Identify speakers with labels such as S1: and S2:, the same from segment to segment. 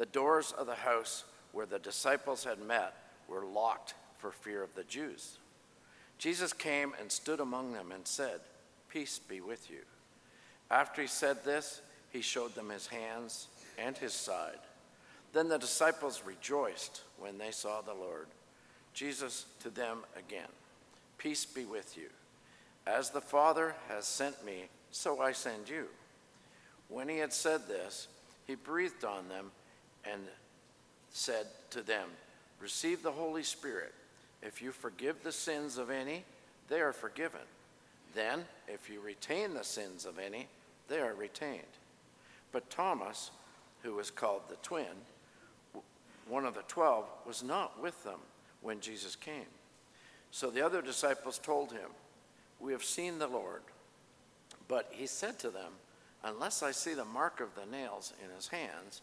S1: The doors of the house where the disciples had met were locked for fear of the Jews. Jesus came and stood among them and said, Peace be with you. After he said this, he showed them his hands and his side. Then the disciples rejoiced when they saw the Lord. Jesus to them again, Peace be with you. As the Father has sent me, so I send you. When he had said this, he breathed on them and said to them, Receive the Holy Spirit. If you forgive the sins of any, they are forgiven. Then, if you retain the sins of any, they are retained. But Thomas, who was called the twin, one of the twelve, was not with them when Jesus came. So the other disciples told him, We have seen the Lord. But he said to them, Unless I see the mark of the nails in his hands,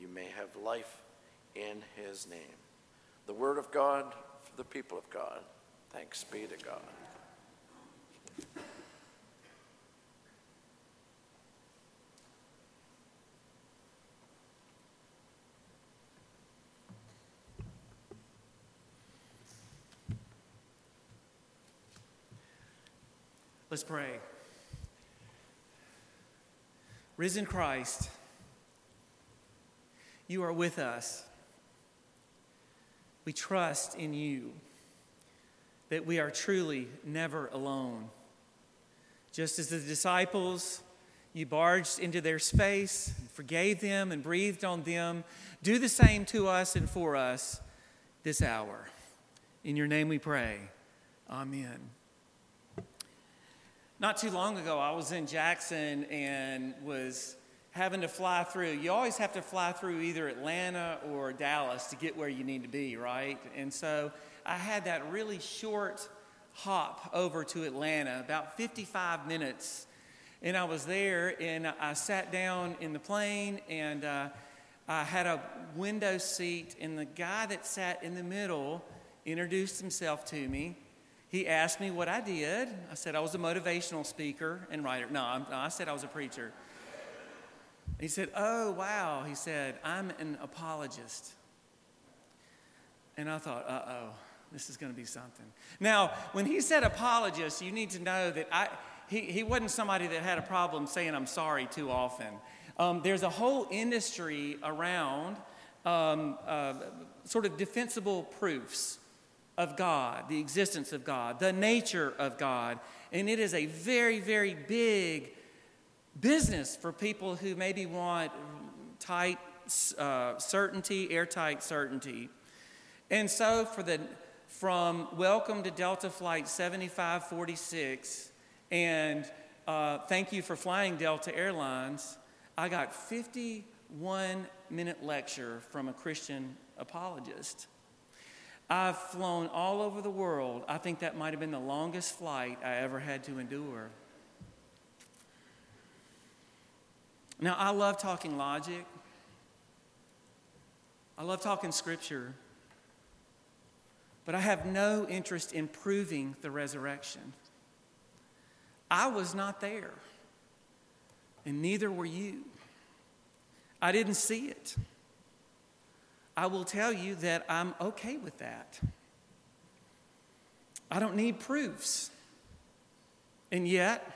S1: you may have life in his name. The word of God for the people of God. Thanks be to God.
S2: Let's pray. Risen Christ, you are with us. We trust in you that we are truly never alone. Just as the disciples, you barged into their space, forgave them, and breathed on them, do the same to us and for us this hour. In your name we pray. Amen. Not too long ago, I was in Jackson and was having to fly through. You always have to fly through either Atlanta or Dallas to get where you need to be, right? And so I had that really short hop over to Atlanta, about 55 minutes. And I was there and I sat down in the plane and uh, I had a window seat, and the guy that sat in the middle introduced himself to me he asked me what I did. I said I was a motivational speaker and writer. No, no, I said I was a preacher. He said, Oh, wow. He said, I'm an apologist. And I thought, uh oh, this is going to be something. Now, when he said apologist, you need to know that I, he, he wasn't somebody that had a problem saying I'm sorry too often. Um, there's a whole industry around um, uh, sort of defensible proofs of God, the existence of God, the nature of God. And it is a very, very big business for people who maybe want tight uh, certainty, airtight certainty. And so, for the from welcome to Delta Flight 7546, and uh, thank you for flying Delta Airlines, I got 51 minute lecture from a Christian apologist. I've flown all over the world. I think that might have been the longest flight I ever had to endure. Now, I love talking logic, I love talking scripture, but I have no interest in proving the resurrection. I was not there, and neither were you. I didn't see it. I will tell you that I'm okay with that. I don't need proofs. And yet,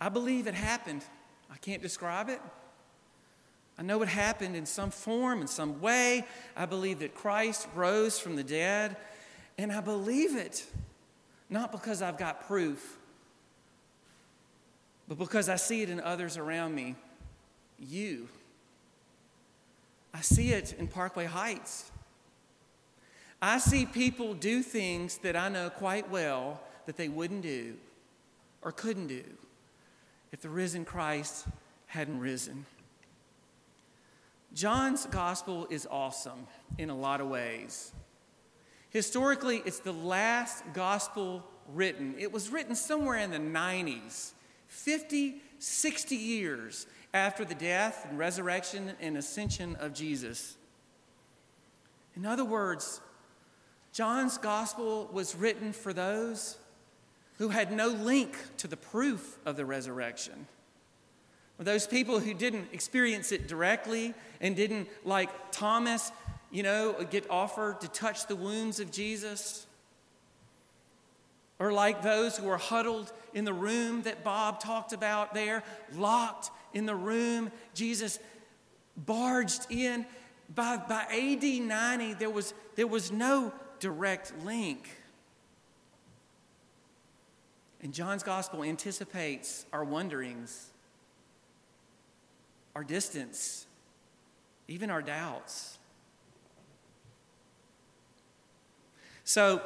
S2: I believe it happened. I can't describe it. I know it happened in some form, in some way. I believe that Christ rose from the dead, and I believe it not because I've got proof, but because I see it in others around me. You. I see it in Parkway Heights. I see people do things that I know quite well that they wouldn't do or couldn't do if the risen Christ hadn't risen. John's gospel is awesome in a lot of ways. Historically, it's the last gospel written. It was written somewhere in the 90s, 50, 60 years after the death and resurrection and ascension of Jesus. In other words, John's gospel was written for those who had no link to the proof of the resurrection. Those people who didn't experience it directly and didn't, like Thomas, you know, get offered to touch the wounds of Jesus. Or like those who were huddled in the room that Bob talked about there, locked in the room. Jesus barged in. By, by AD 90, there was, there was no direct link. And John's gospel anticipates our wonderings, our distance, even our doubts. So,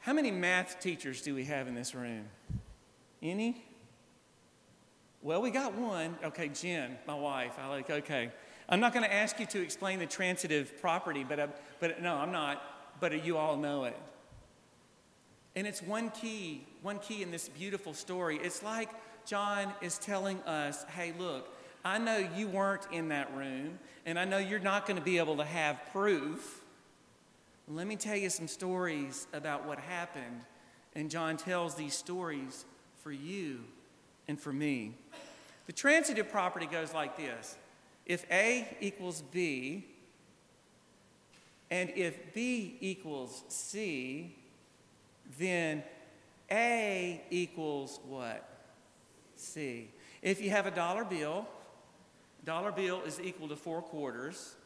S2: how many math teachers do we have in this room? Any? Well, we got one. Okay, Jen, my wife. I like, okay. I'm not going to ask you to explain the transitive property, but, uh, but no, I'm not. But you all know it. And it's one key, one key in this beautiful story. It's like John is telling us, hey, look, I know you weren't in that room, and I know you're not going to be able to have proof. Let me tell you some stories about what happened. And John tells these stories for you and for me. The transitive property goes like this if A equals B, and if B equals C, then A equals what? C. If you have a dollar bill, dollar bill is equal to four quarters,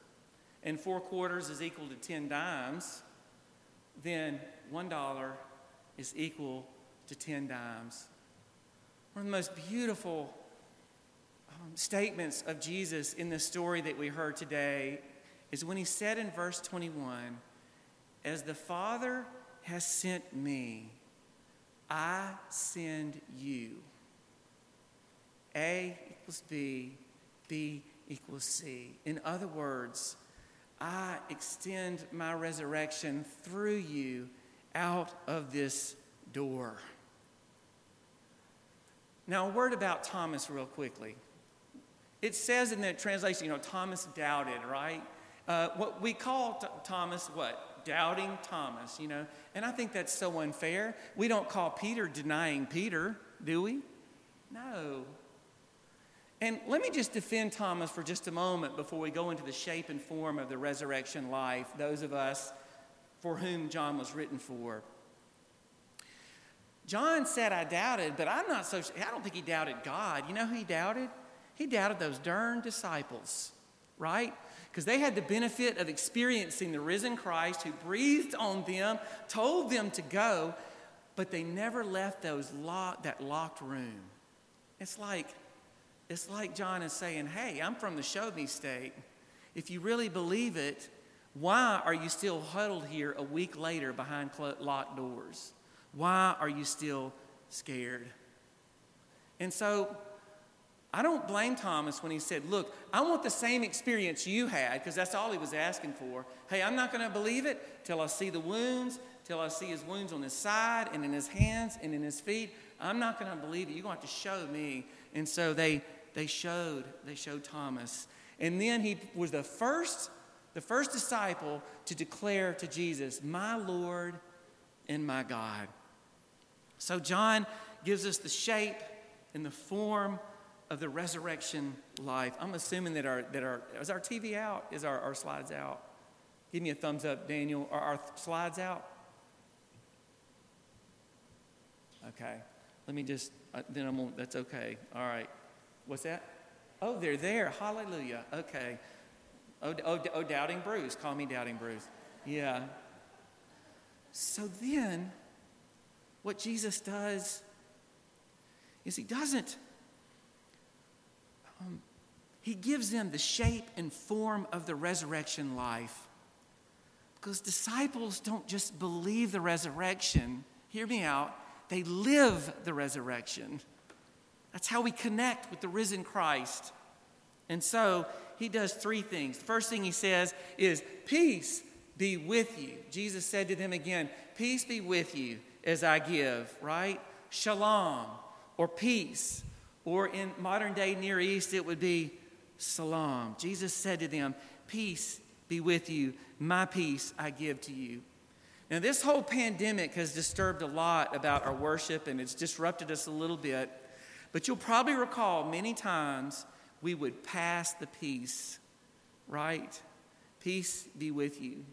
S2: and four quarters is equal to 10 dimes, then one dollar is equal to 10 dimes. One of the most beautiful um, statements of Jesus in the story that we heard today is when he said in verse 21 As the Father has sent me, I send you. A equals B, B equals C. In other words, I extend my resurrection through you out of this door. Now, a word about Thomas, real quickly. It says in the translation, you know, Thomas doubted, right? Uh, what we call t- Thomas, what? Doubting Thomas, you know. And I think that's so unfair. We don't call Peter denying Peter, do we? No. And let me just defend Thomas for just a moment before we go into the shape and form of the resurrection life, those of us for whom John was written for. John said, I doubted, but I'm not so I don't think he doubted God. You know who he doubted? He doubted those darn disciples, right? Because they had the benefit of experiencing the risen Christ who breathed on them, told them to go, but they never left those lock, that locked room. It's like, it's like John is saying, Hey, I'm from the show me state. If you really believe it, why are you still huddled here a week later behind locked doors? Why are you still scared? And so I don't blame Thomas when he said, Look, I want the same experience you had, because that's all he was asking for. Hey, I'm not going to believe it till I see the wounds, till I see his wounds on his side and in his hands and in his feet. I'm not going to believe it. You're going to have to show me. And so they, they showed, they showed Thomas. And then he was the first, the first disciple to declare to Jesus, My Lord and my God. So John gives us the shape and the form of the resurrection life. I'm assuming that our, that our, is our TV out? Is our, our slides out? Give me a thumbs up, Daniel. Are our slides out? Okay. Let me just, uh, then I'm on, that's okay. All right. What's that? Oh, they're there. Hallelujah. Okay. Oh, oh, oh, Doubting Bruce. Call me Doubting Bruce. Yeah. So then, what Jesus does is he doesn't, um, he gives them the shape and form of the resurrection life. Because disciples don't just believe the resurrection, hear me out, they live the resurrection. That's how we connect with the risen Christ. And so he does three things. The first thing he says is, Peace be with you. Jesus said to them again, Peace be with you as I give, right? Shalom or peace. Or in modern day Near East, it would be salam. Jesus said to them, Peace be with you. My peace I give to you. Now, this whole pandemic has disturbed a lot about our worship and it's disrupted us a little bit. But you'll probably recall many times we would pass the peace, right? Peace be with you.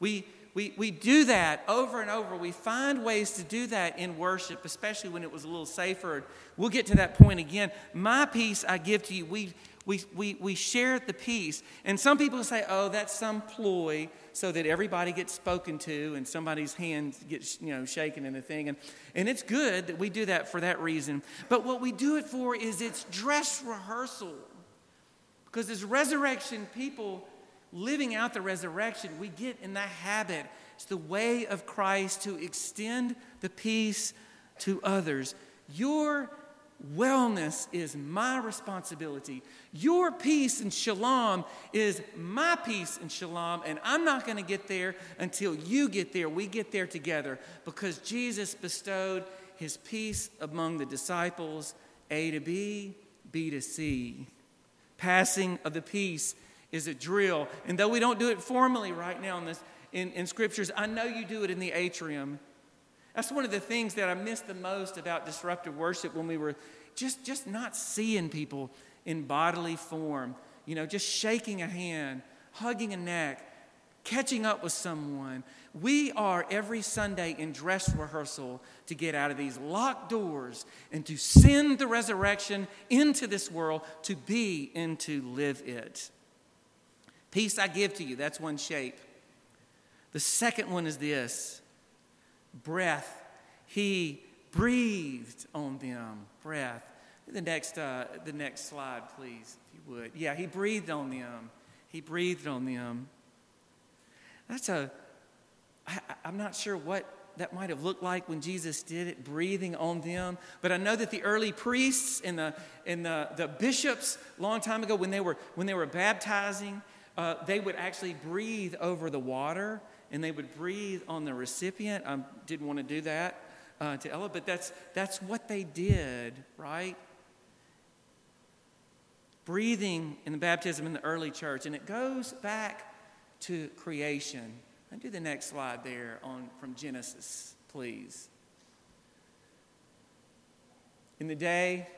S2: We, we, we do that over and over. We find ways to do that in worship, especially when it was a little safer. We'll get to that point again. My peace I give to you. We, we, we, we share the peace. And some people say, oh, that's some ploy so that everybody gets spoken to and somebody's hand gets you know, shaken in the thing. And, and it's good that we do that for that reason. But what we do it for is it's dress rehearsal. Because as resurrection people living out the resurrection, we get in the habit. It's the way of Christ to extend the peace to others. Your wellness is my responsibility. Your peace and shalom is my peace and shalom, and I'm not going to get there until you get there. We get there together because Jesus bestowed his peace among the disciples A to B, B to C. Passing of the peace is a drill. And though we don't do it formally right now in, this, in, in scriptures, I know you do it in the atrium. That's one of the things that I missed the most about disruptive worship when we were just, just not seeing people in bodily form. You know, just shaking a hand, hugging a neck, catching up with someone. We are every Sunday in dress rehearsal to get out of these locked doors and to send the resurrection into this world to be and to live it. Peace I give to you. That's one shape. The second one is this breath. He breathed on them. Breath. The next, uh, the next slide, please, if you would. Yeah, he breathed on them. He breathed on them. That's a, I, I'm not sure what that might have looked like when Jesus did it, breathing on them. But I know that the early priests and the, and the, the bishops, long time ago, when they were, when they were baptizing, uh, they would actually breathe over the water and they would breathe on the recipient. I didn't want to do that uh, to Ella, but that's, that's what they did, right? Breathing in the baptism in the early church. And it goes back to creation. And do the next slide there on, from Genesis, please. In the day,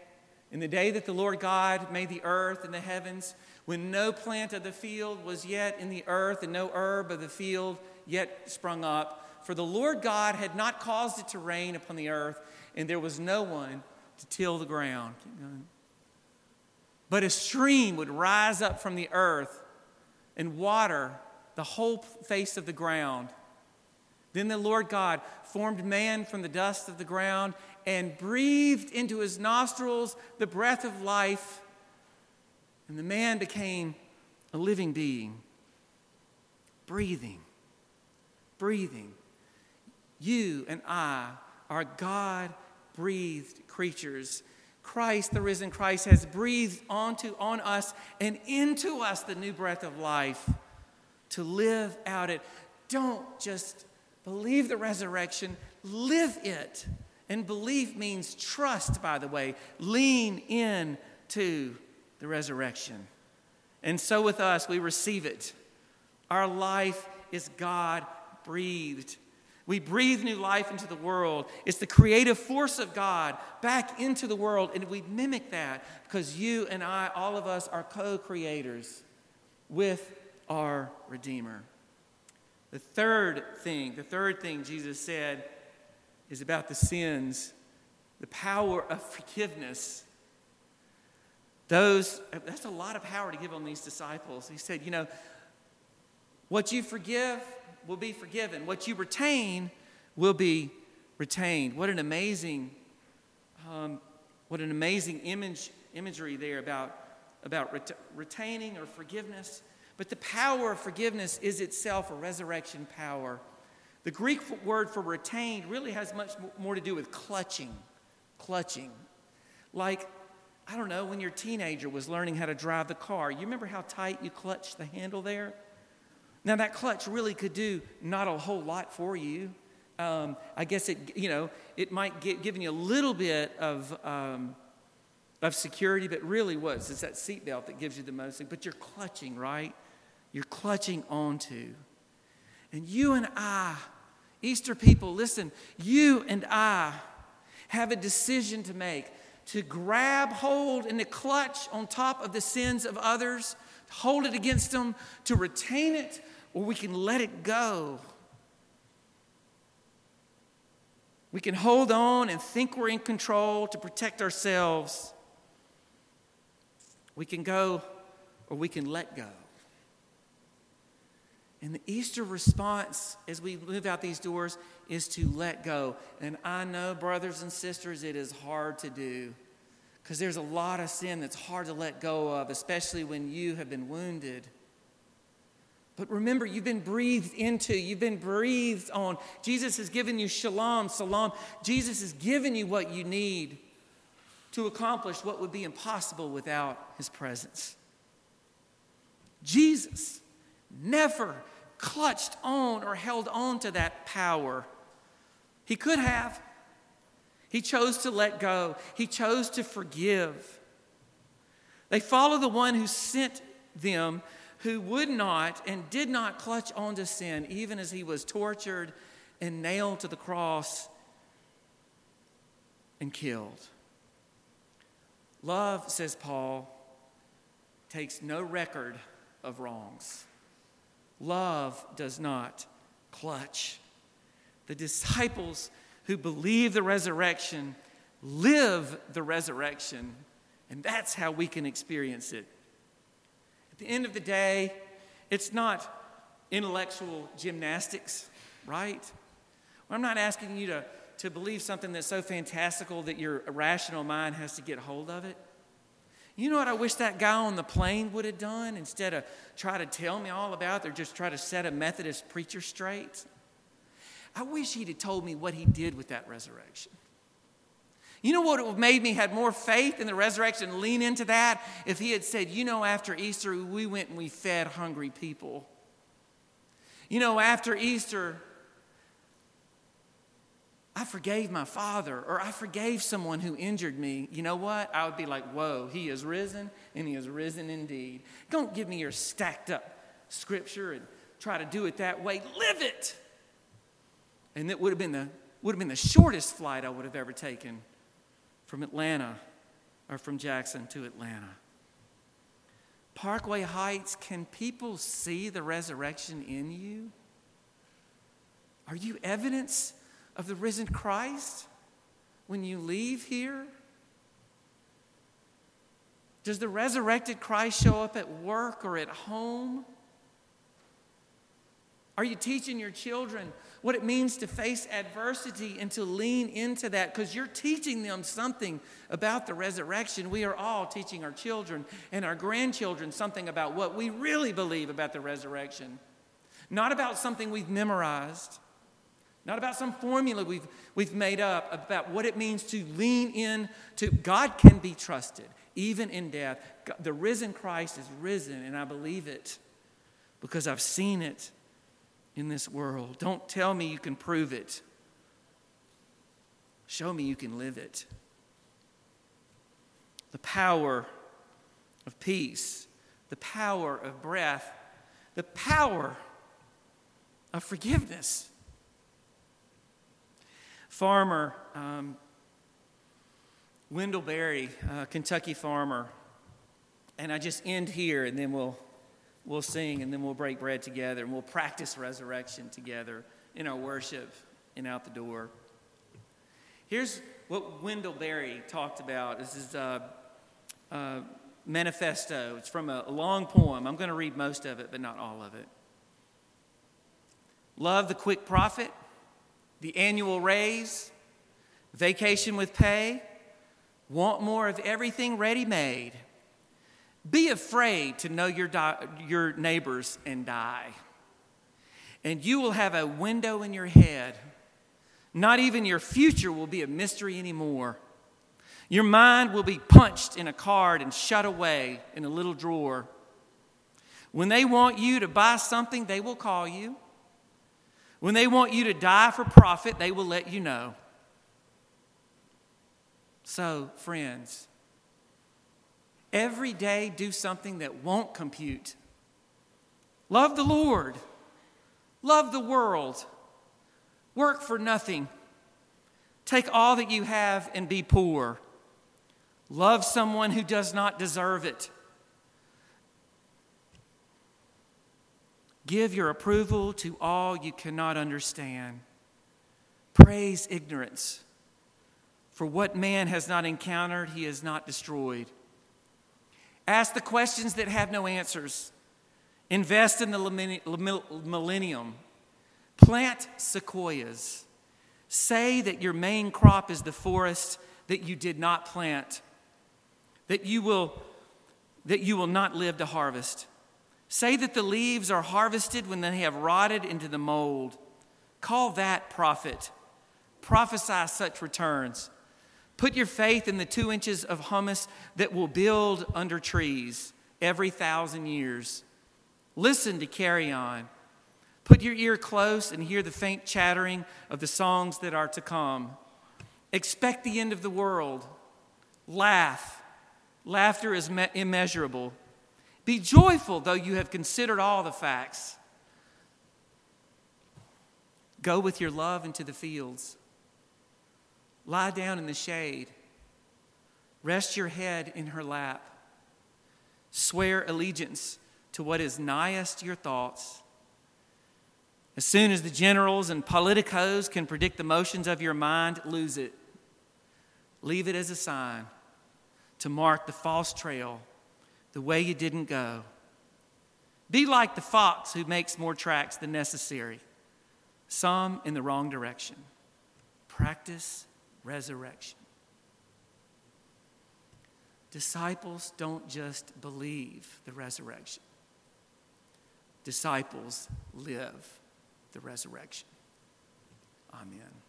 S2: in the day that the Lord God made the earth and the heavens, when no plant of the field was yet in the earth, and no herb of the field yet sprung up. For the Lord God had not caused it to rain upon the earth, and there was no one to till the ground. But a stream would rise up from the earth and water the whole face of the ground. Then the Lord God formed man from the dust of the ground and breathed into his nostrils the breath of life and the man became a living being, breathing, breathing. You and I are God breathed creatures. Christ, the risen Christ, has breathed onto on us and into us the new breath of life to live out it. Don't just believe the resurrection, live it. And belief means trust, by the way. Lean in to the resurrection. And so with us, we receive it. Our life is God breathed. We breathe new life into the world. It's the creative force of God back into the world, and we mimic that because you and I, all of us, are co creators with our Redeemer. The third thing, the third thing Jesus said is about the sins, the power of forgiveness those, that's a lot of power to give on these disciples. He said, you know, what you forgive will be forgiven, what you retain will be retained. What an amazing, um, what an amazing image, imagery there about, about ret- retaining or forgiveness. But the power of forgiveness is itself a resurrection power. The Greek word for retained really has much more to do with clutching. Clutching. Like, I don't know, when your teenager was learning how to drive the car, you remember how tight you clutched the handle there? Now, that clutch really could do not a whole lot for you. Um, I guess it, you know, it might get giving you a little bit of, um, of security, but really was. It's that seatbelt that gives you the most. But you're clutching, right? You're clutching onto. And you and I, Easter people, listen, you and I have a decision to make to grab hold and to clutch on top of the sins of others, hold it against them, to retain it, or we can let it go. We can hold on and think we're in control to protect ourselves. We can go or we can let go. And the Easter response as we move out these doors is to let go. And I know, brothers and sisters, it is hard to do because there's a lot of sin that's hard to let go of, especially when you have been wounded. But remember, you've been breathed into, you've been breathed on. Jesus has given you shalom, salam. Jesus has given you what you need to accomplish what would be impossible without his presence. Jesus never clutched on or held on to that power. He could have. He chose to let go, he chose to forgive. They follow the one who sent them, who would not and did not clutch onto sin, even as he was tortured and nailed to the cross and killed. Love, says Paul, takes no record of wrongs. Love does not clutch. The disciples who believe the resurrection live the resurrection, and that's how we can experience it. At the end of the day, it's not intellectual gymnastics, right? I'm not asking you to, to believe something that's so fantastical that your rational mind has to get hold of it. You know what I wish that guy on the plane would have done instead of try to tell me all about it or just try to set a Methodist preacher straight? I wish he'd have told me what he did with that resurrection. You know what would have made me had more faith in the resurrection lean into that if he had said, you know, after Easter we went and we fed hungry people. You know, after Easter I forgave my father or I forgave someone who injured me, you know what? I would be like, whoa, he is risen and he is risen indeed. Don't give me your stacked up scripture and try to do it that way. Live it. And it would have been the, would have been the shortest flight I would have ever taken from Atlanta or from Jackson to Atlanta. Parkway Heights, can people see the resurrection in you? Are you evidence of the risen Christ when you leave here? Does the resurrected Christ show up at work or at home? Are you teaching your children what it means to face adversity and to lean into that? Because you're teaching them something about the resurrection. We are all teaching our children and our grandchildren something about what we really believe about the resurrection, not about something we've memorized. Not about some formula we've, we've made up about what it means to lean in to God can be trusted, even in death. The risen Christ is risen, and I believe it because I've seen it in this world. Don't tell me you can prove it. Show me you can live it. The power of peace, the power of breath, the power of forgiveness farmer, um, Wendell Berry, uh, Kentucky farmer. And I just end here, and then we'll, we'll sing, and then we'll break bread together, and we'll practice resurrection together in our worship and out the door. Here's what Wendell Berry talked about. This is a, uh, manifesto. It's from a long poem. I'm going to read most of it, but not all of it. Love the quick profit, the annual raise, vacation with pay, want more of everything ready made. Be afraid to know your, di- your neighbors and die. And you will have a window in your head. Not even your future will be a mystery anymore. Your mind will be punched in a card and shut away in a little drawer. When they want you to buy something, they will call you. When they want you to die for profit, they will let you know. So, friends, every day do something that won't compute. Love the Lord, love the world, work for nothing, take all that you have and be poor, love someone who does not deserve it. Give your approval to all you cannot understand. Praise ignorance. For what man has not encountered, he has not destroyed. Ask the questions that have no answers. Invest in the millennium. Plant sequoias. Say that your main crop is the forest that you did not plant, that you will, that you will not live to harvest. Say that the leaves are harvested when they have rotted into the mold. Call that profit. Prophesy such returns. Put your faith in the two inches of humus that will build under trees every thousand years. Listen to carry on. Put your ear close and hear the faint chattering of the songs that are to come. Expect the end of the world. Laugh. Laughter is me- immeasurable. Be joyful, though you have considered all the facts. Go with your love into the fields. Lie down in the shade. Rest your head in her lap. Swear allegiance to what is nighest your thoughts. As soon as the generals and politicos can predict the motions of your mind, lose it. Leave it as a sign to mark the false trail, the way you didn't go. Be like the fox who makes more tracks than necessary, some in the wrong direction. Practice resurrection. Disciples don't just believe the resurrection, disciples live the resurrection. Amen.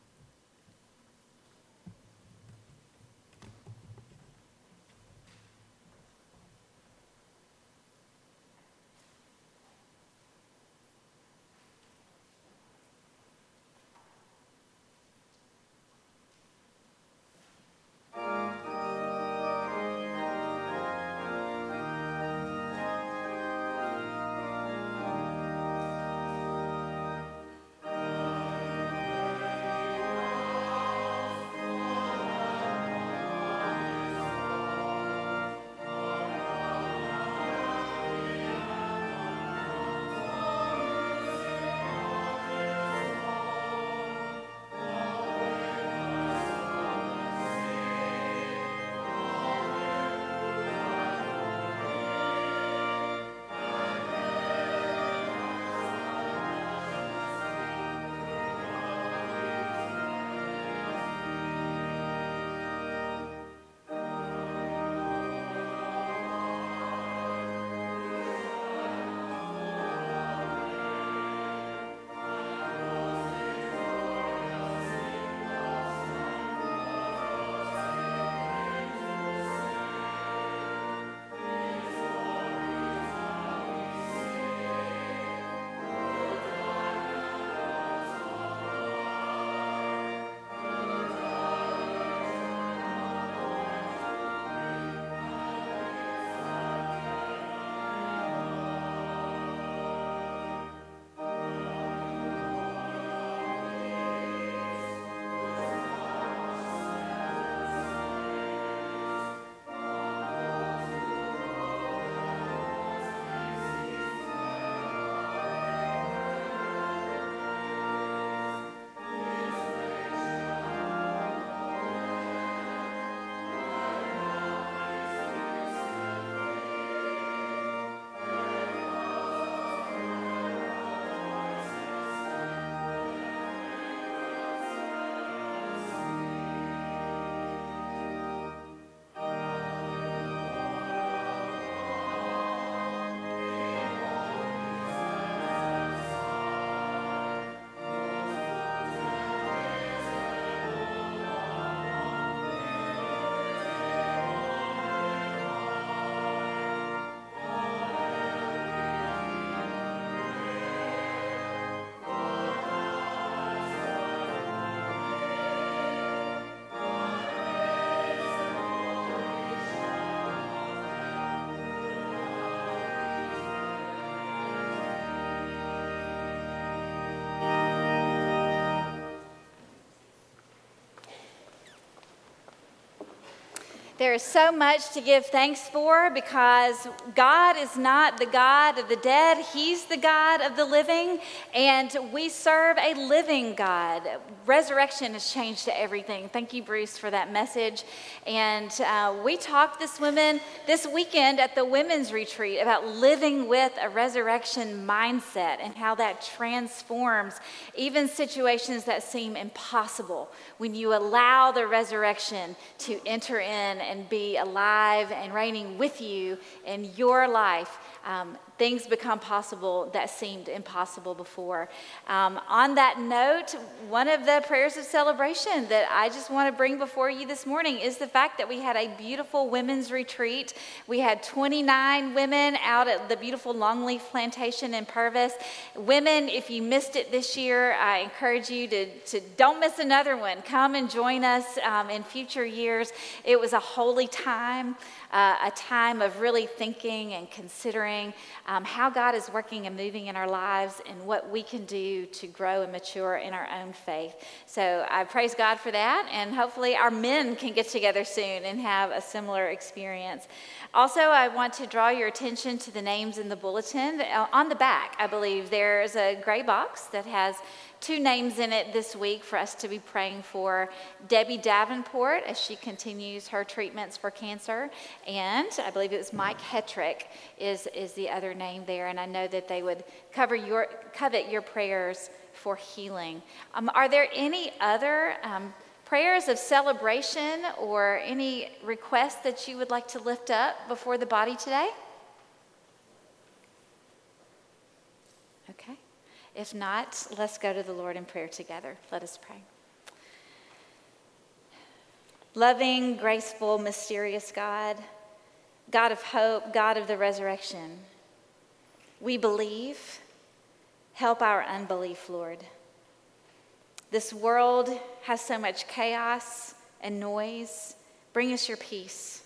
S3: There is so much to give thanks for because God is not the God of the dead, He's the God of the living, and we serve a living God. Resurrection has changed everything. Thank you, Bruce, for that message. And uh, we talked this women this weekend at the women's retreat about living with a resurrection mindset and how that transforms even situations that seem impossible when you allow the resurrection to enter in and be alive and reigning with you in your life, um, things become possible that seemed impossible before. Um, on that note, one of the prayers of celebration that I just want to bring before you this morning is the fact that we had a beautiful women's retreat. We had 29 women out at the beautiful Longleaf Plantation in Purvis. Women, if you missed it this year, I encourage you to, to don't miss another one. Come and join us um, in future years. It was a holy time uh, a time of really thinking and considering um, how God is working and moving in our lives and what we can do to grow and mature in our own faith. So I praise God for that, and hopefully our men can get together soon and have a similar experience. Also, I want to draw your attention to the names in the bulletin. Uh, on the back, I believe, there's a gray box that has two names in it this week for us to be praying for Debbie Davenport as she continues her treatments for cancer. And I believe it was Mike Hetrick is, is the other name there. And I know that they would cover your, covet your prayers for healing. Um, are there any other um, prayers of celebration or any requests that you would like to lift up before the body today? Okay. If not, let's go to the Lord in prayer together. Let us pray. Loving, graceful, mysterious God, God of hope, God of the resurrection, we believe. Help our unbelief, Lord. This world has so much chaos and noise. Bring us your peace.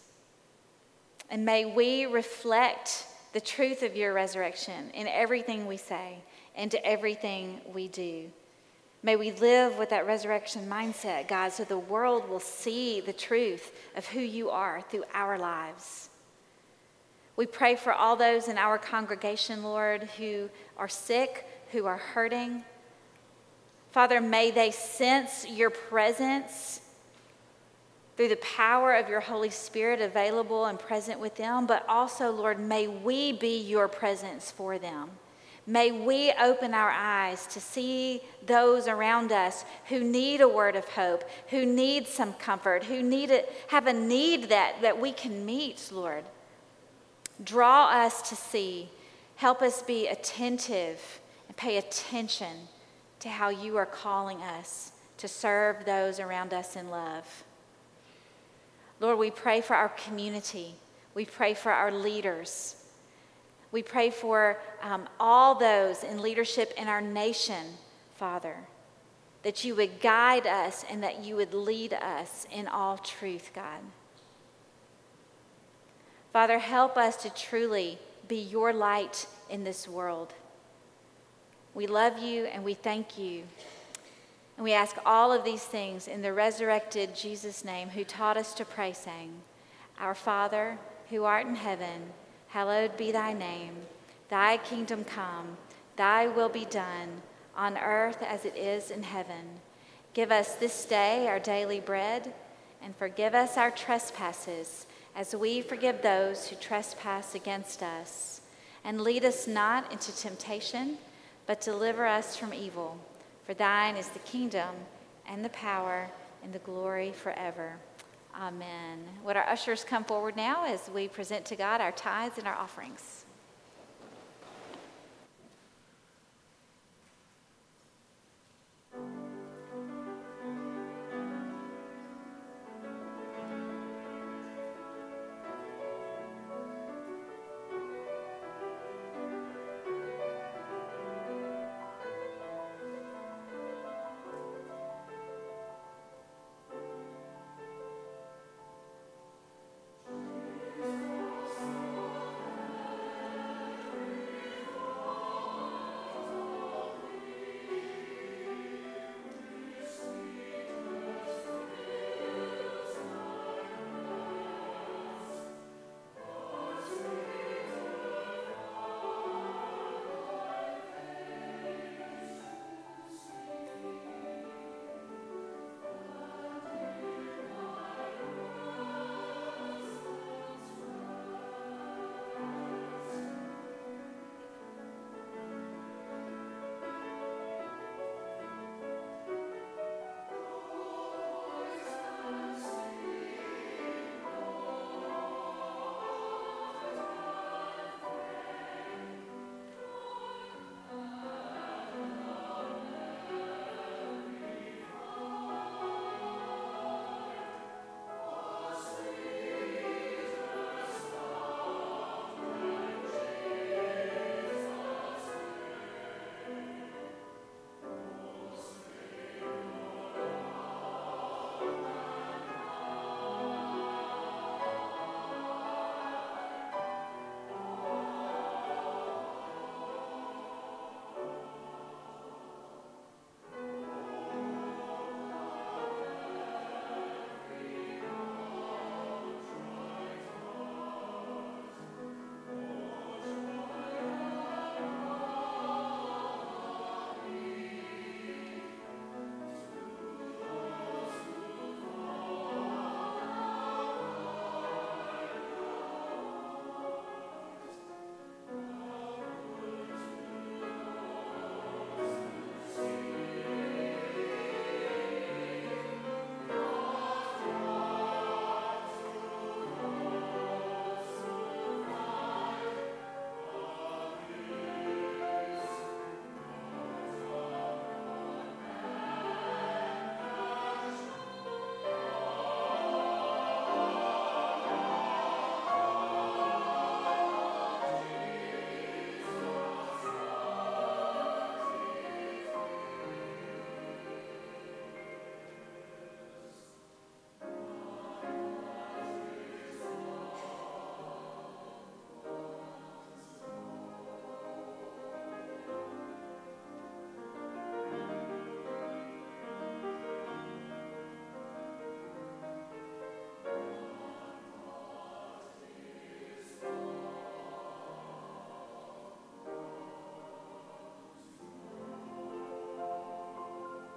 S3: And may we reflect the truth of your resurrection in everything we say and to everything we do. May we live with that resurrection mindset, God, so the world will see the truth of who you are through our lives. We pray for all those in our congregation, Lord, who are sick, who are hurting. Father, may they sense your presence through the power of your Holy Spirit available and present with them, but also, Lord, may we be your presence for them. May we open our eyes to see those around us who need a word of hope, who need some comfort, who need it, have a need that, that we can meet, Lord. Draw us to see. Help us be attentive and pay attention to how you are calling us to serve those around us in love. Lord, we pray for our community. We pray for our leaders. We pray for um, all those in leadership in our nation, Father, that you would guide us and that you would lead us in all truth, God. Father, help us to truly be your light in this world. We love you and we thank you. And we ask all of these things in the resurrected Jesus' name, who taught us to pray, saying, Our Father, who art in heaven, Hallowed be thy name. Thy kingdom come, thy will be done, on earth as it is in heaven. Give us this day our daily bread, and forgive us our trespasses, as we forgive those who trespass against us. And lead us not into temptation, but deliver us from evil. For thine is the kingdom, and the power, and the glory forever. Amen. Would our ushers come forward now as we present to God our tithes and our offerings?